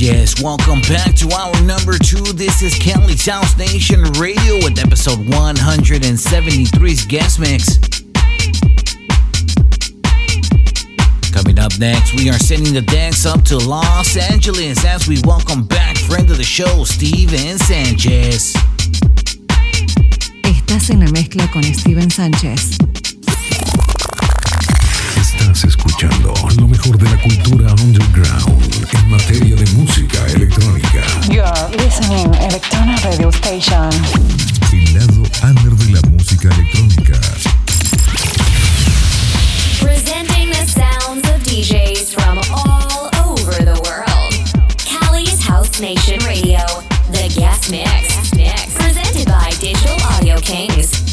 Yes, yes. Welcome back to our number two. This is Cali's House Nation Radio with episode 173's guest mix. Coming up next, we are sending the dance up to Los Angeles as we welcome back friend of the show, Steven Sanchez. Estás en la mezcla con Steven Sánchez. Estás escuchando lo mejor de la cultura underground en materia de música electrónica. You're listening Electrona Radio Station. El lado under de la música electrónica. Presenting the sounds of DJs from all over the world. Cali's House Nation Radio, the guest mix. mix. Presented by Digital Audio Kings.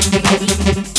Thank you.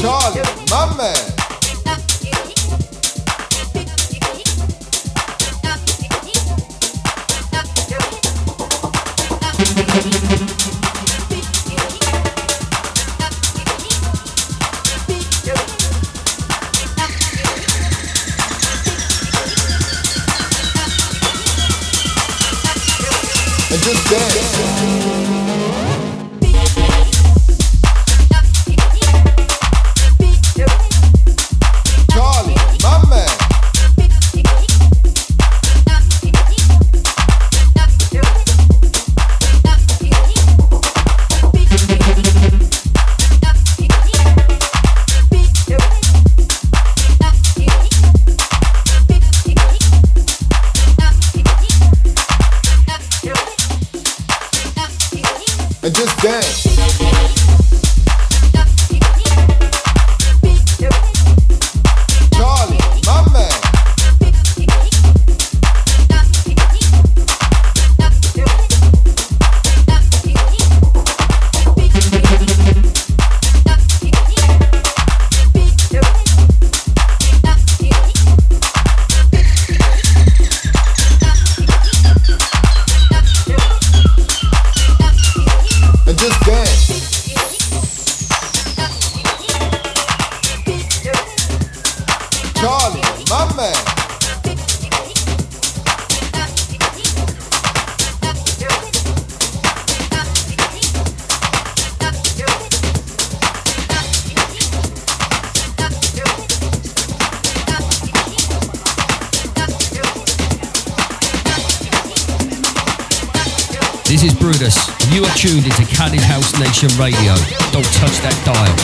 Charlie, my. And just dance. Station Radio. Don't touch that dial.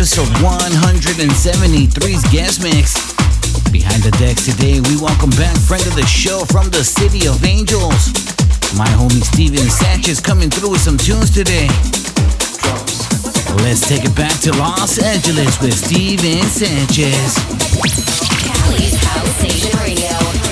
Episode 173's guest mix. Behind the decks today, we welcome back friend of the show from the City of Angels. My homie Steven Sanchez coming through with some tunes today. Let's take it back to Los Angeles with Steven Sanchez. Cali's House Nation Radio.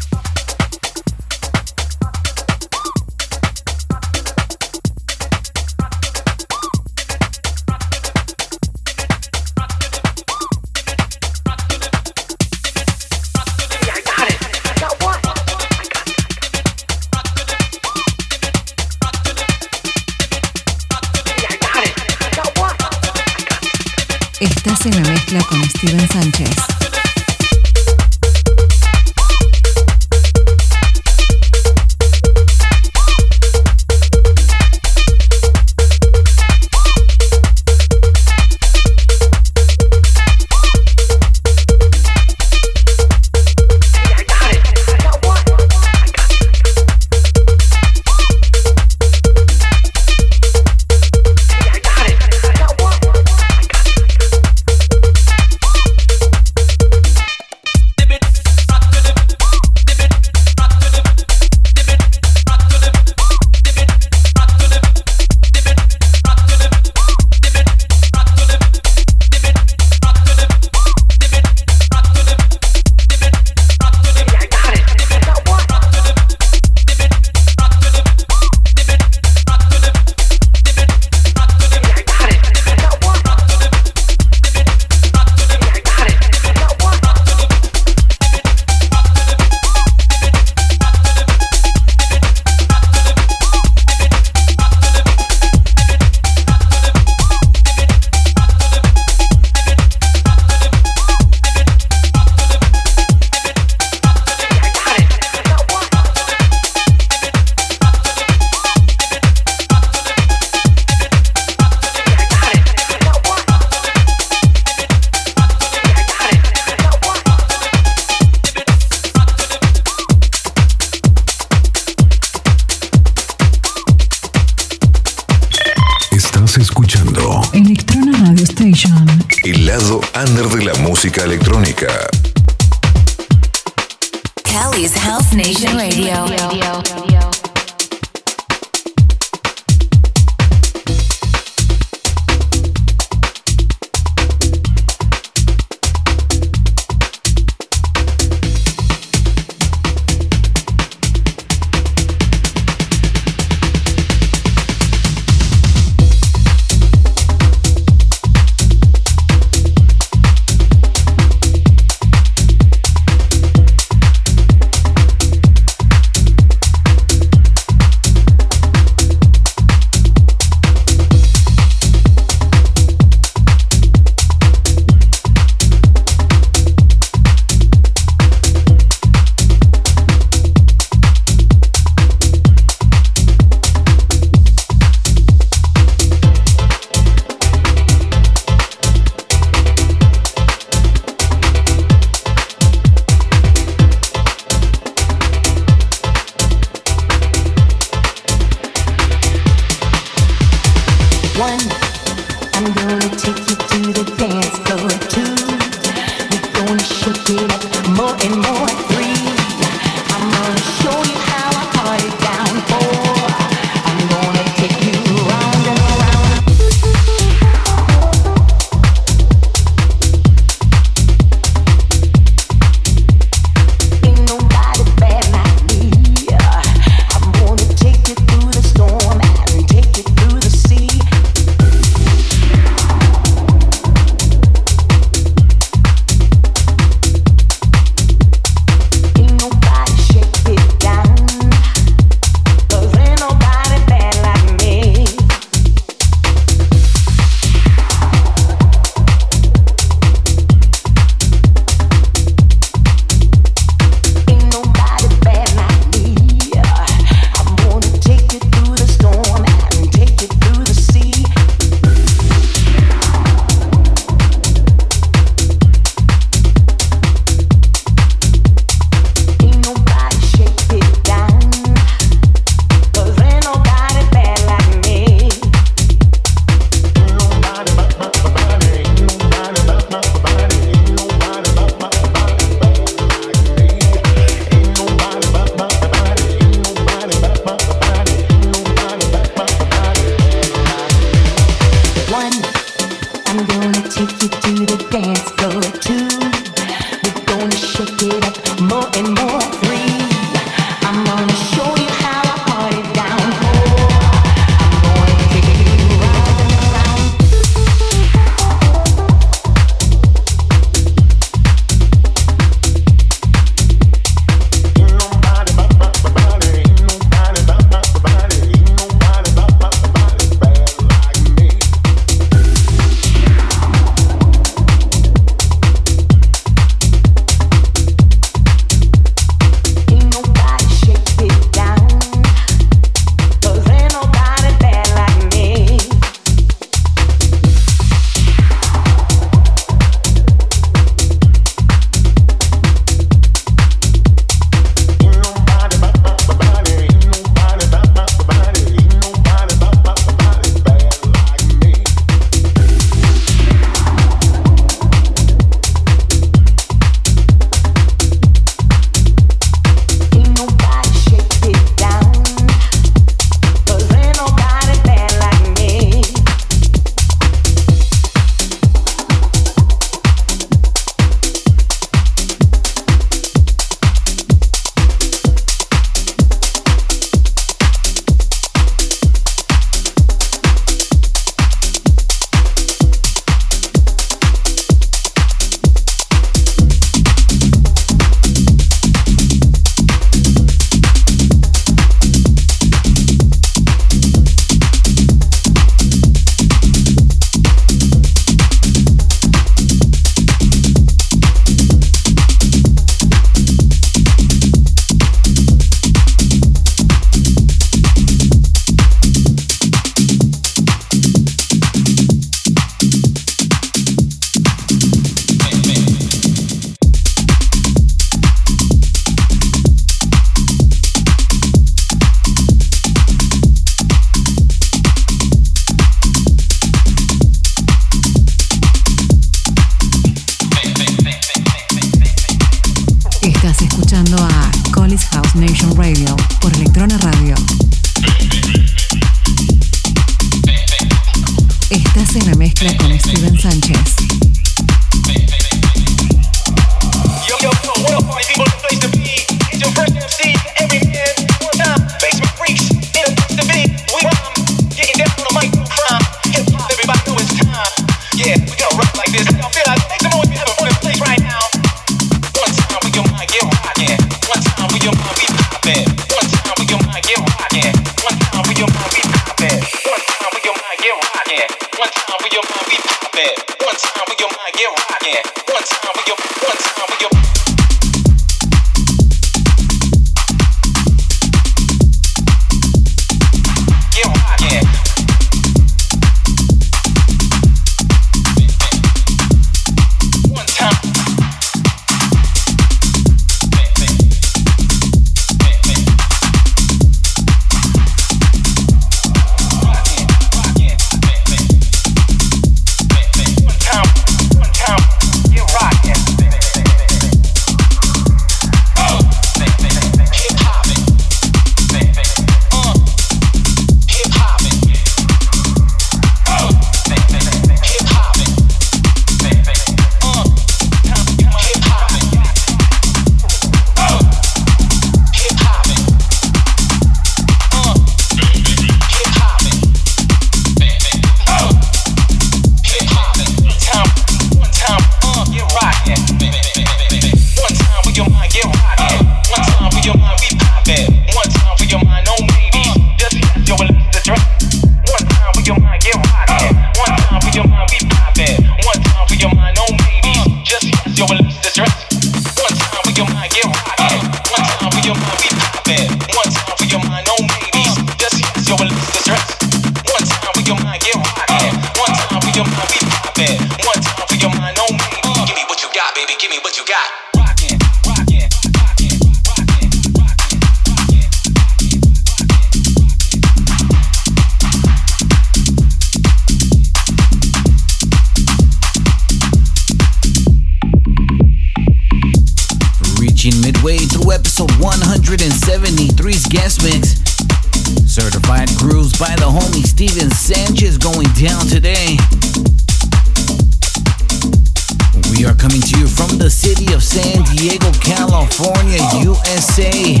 the city of San Diego, California, USA.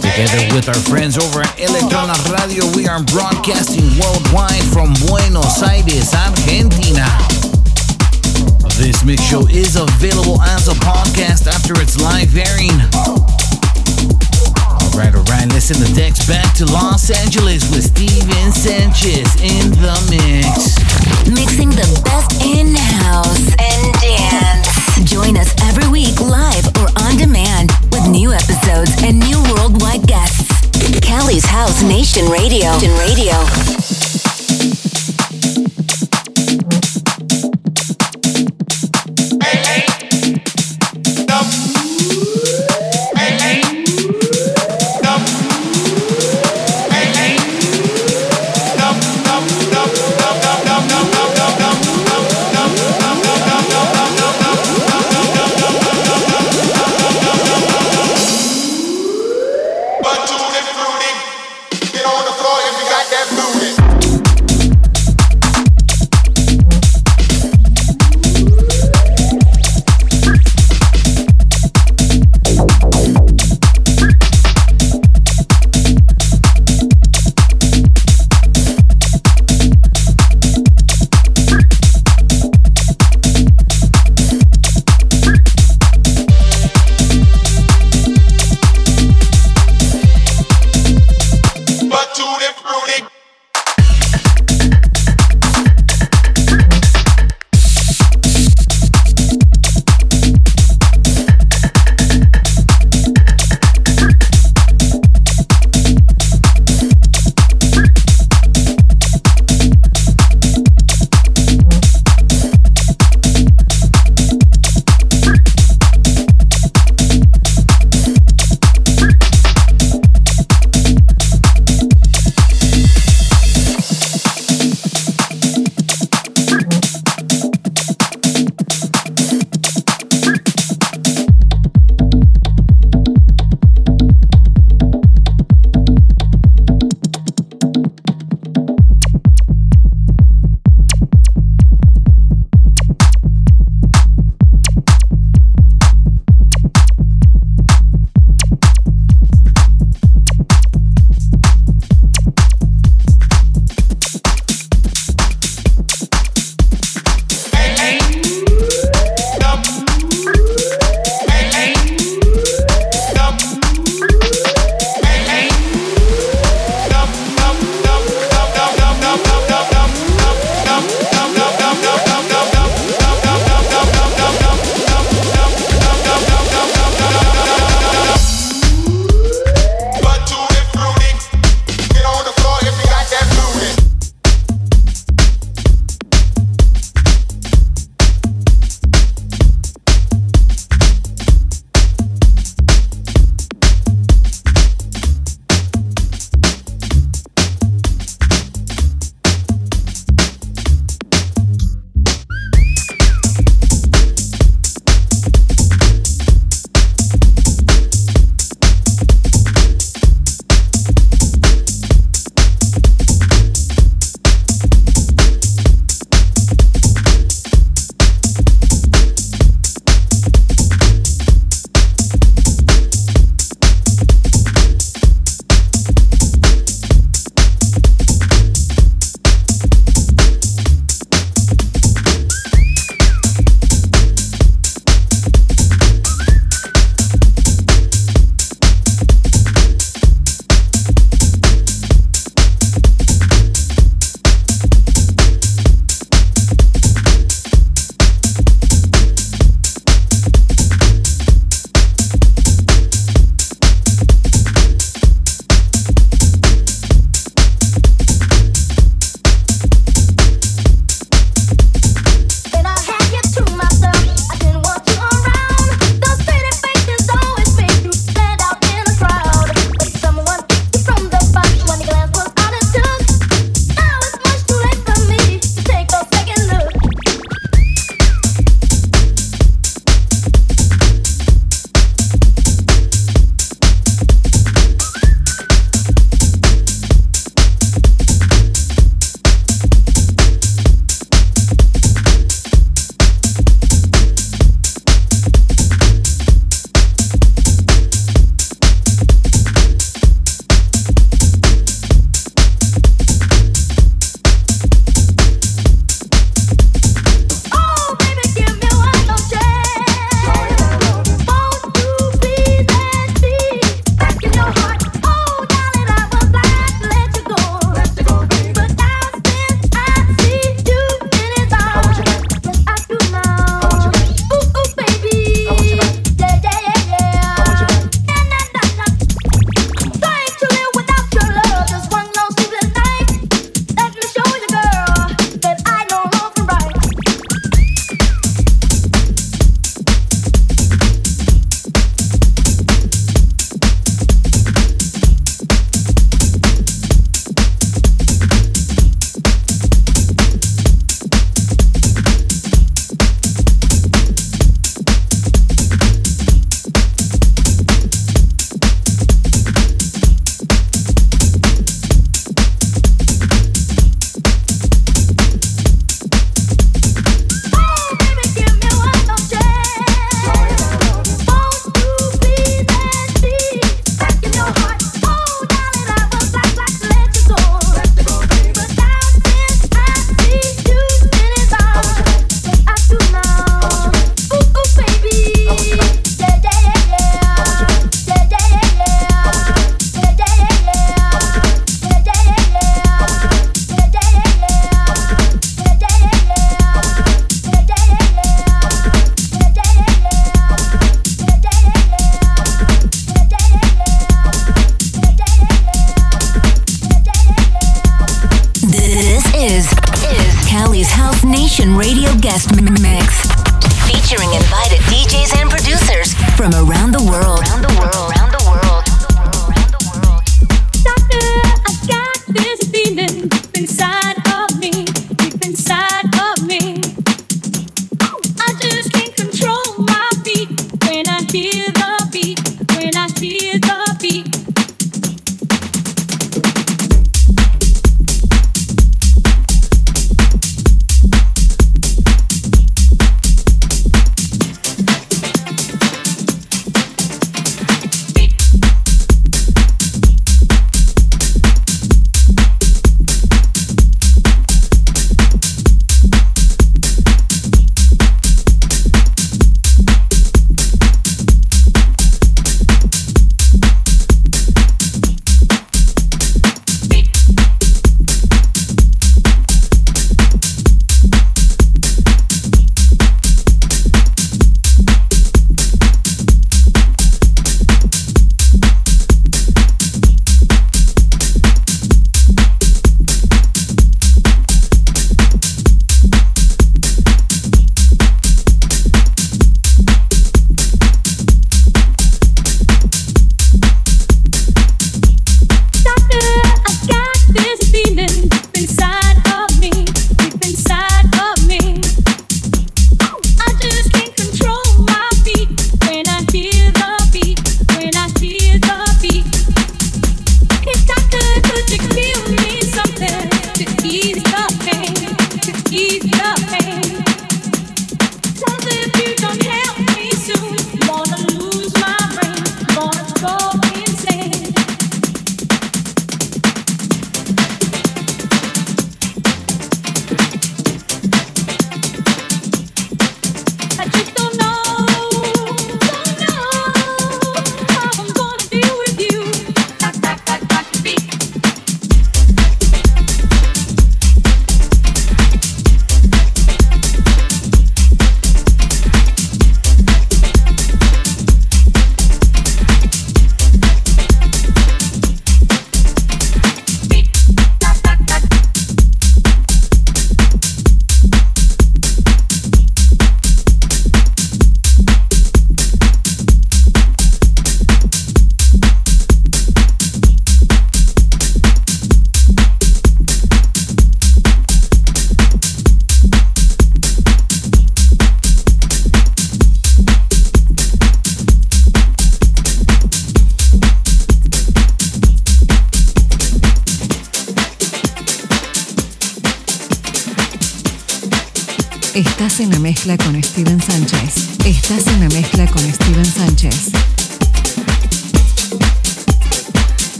Together with our friends over at Electrona Radio, we are broadcasting worldwide from Buenos Aires, Argentina. This mix show is available as a podcast after its live airing. Alright, alright, listen the decks back to Los Angeles with Steven Sanchez in the mix. Mixing the best in house and dance. Join us every week live or on demand with new episodes and new worldwide guests. Cali's House Nation Radio. Nation Radio.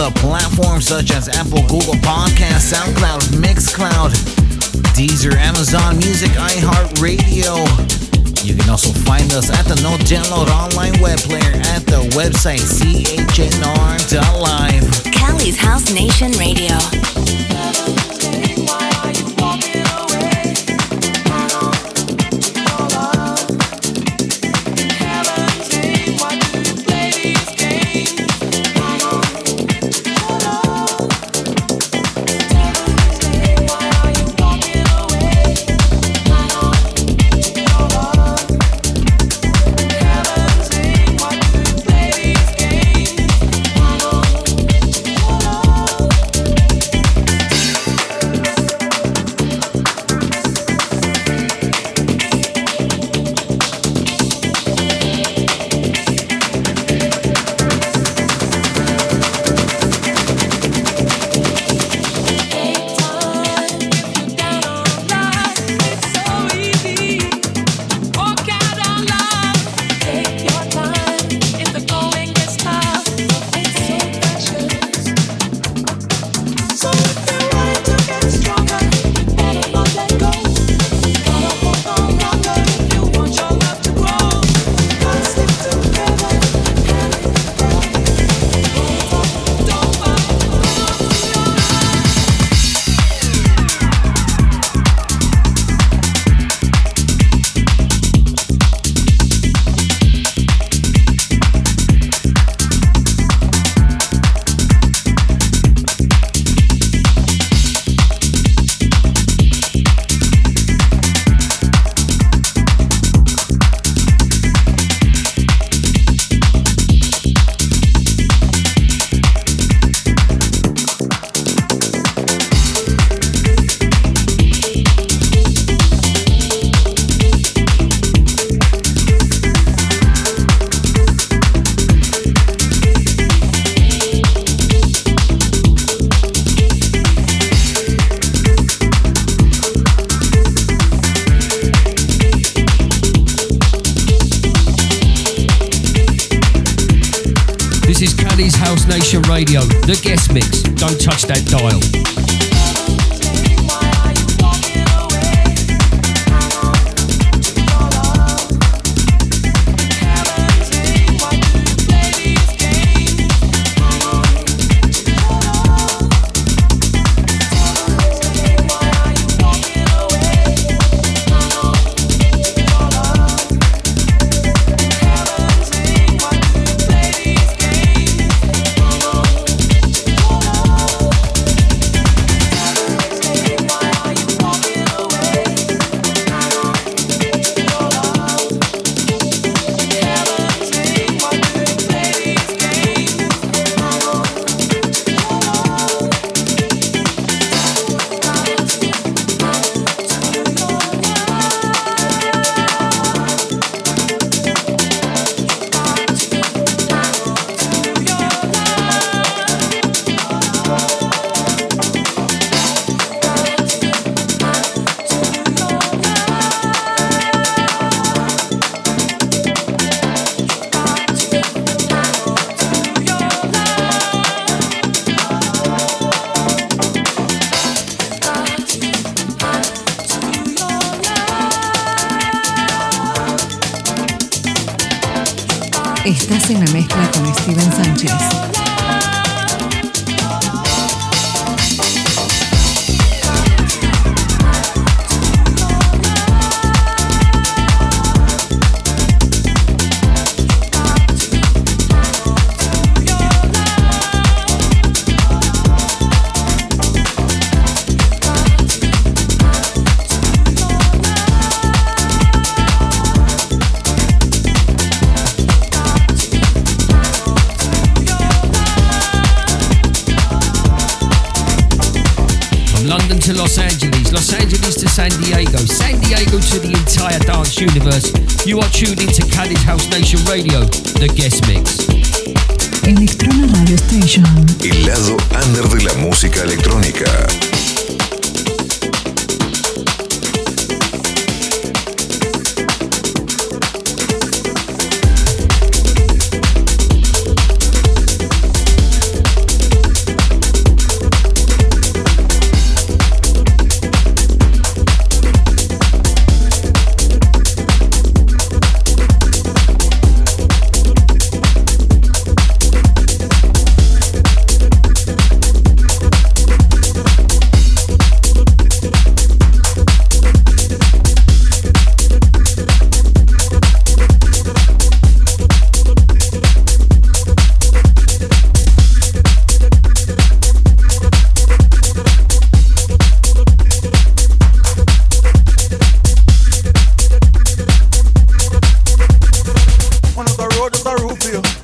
Mix show on the platforms such as Apple, Google Podcasts, SoundCloud, Mixcloud, Deezer, Amazon Music, iHeartRadio. You can also find us at the No Download online web player at the website chnr.live. Cali's House Nation Radio. Radio, Estás en la mezcla con Steven Sánchez. To Los Angeles, Los Angeles to San Diego, San Diego to the entire dance universe. You are tuned into Cali's House Nation Radio, the guest mix. Electrona Radio Station. El lado under de la música electrónica. feel.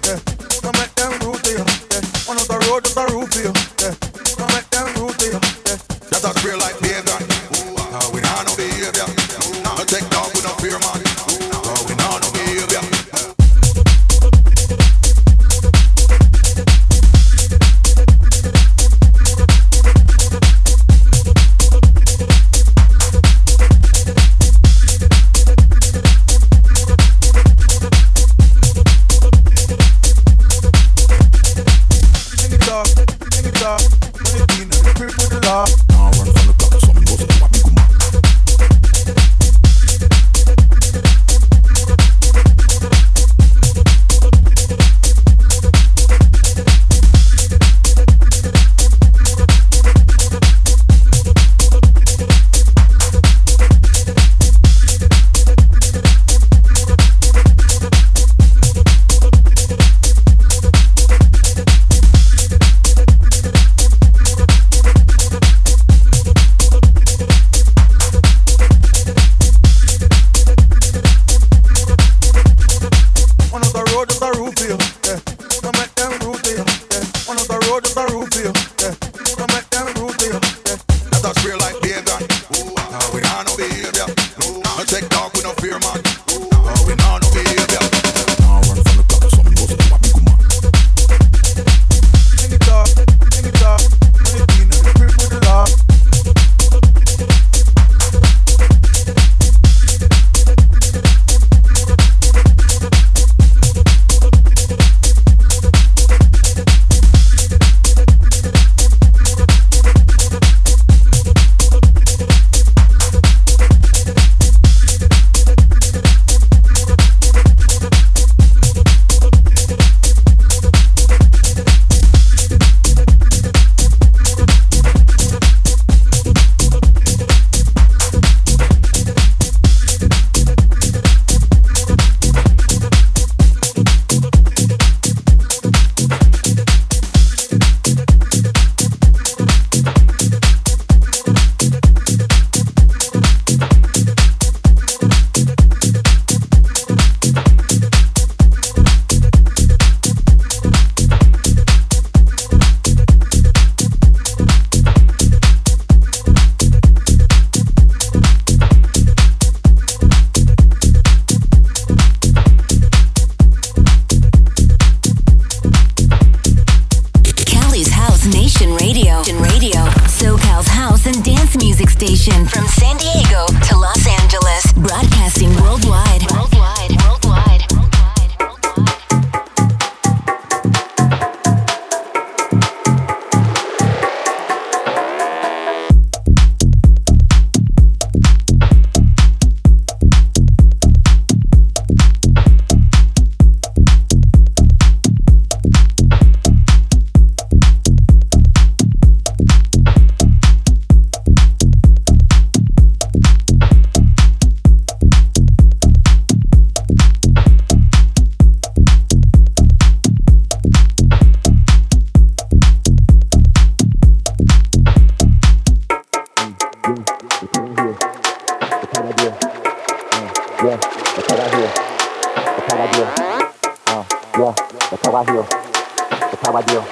Yeah, that's how I heal. That's how I deal.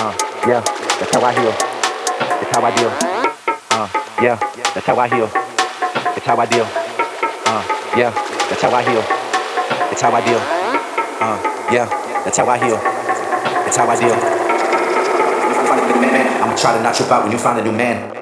Uh, yeah, that's how I heal. That's how I deal. Uh, yeah, that's how I heal. That's how I deal. Uh, yeah, that's how I heal. That's how I deal. Uh, yeah, that's how I heal. That's how I deal. I'ma try to not trip out when you find a new man.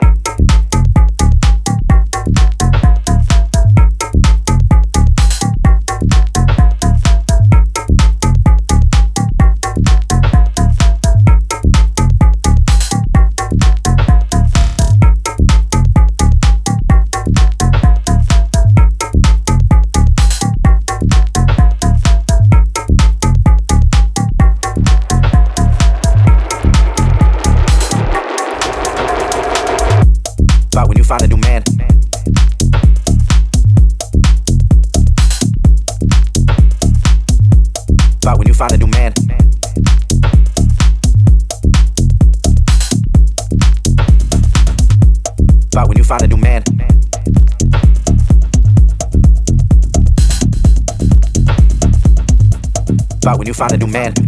Find a new man.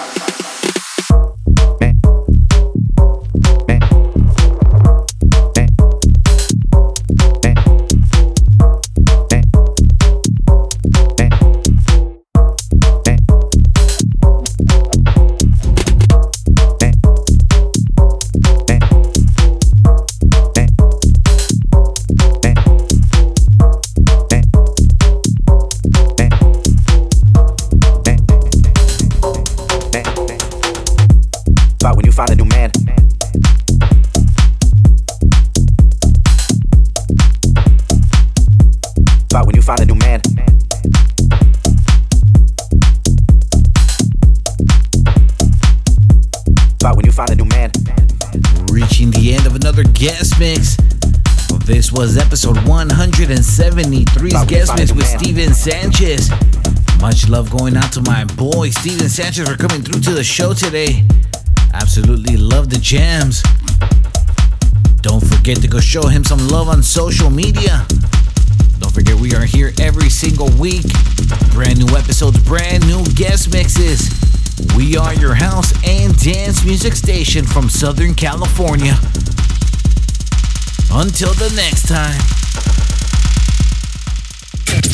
173's guest mix with Steven Sanchez. Much love going out to my boy Steven Sanchez for coming through to the show today. Absolutely love the jams. Don't forget to go show him some love on social media. Don't forget we are here every single week. Brand new episodes, brand new guest mixes. We are your house and dance music station from Southern California. Until the next time.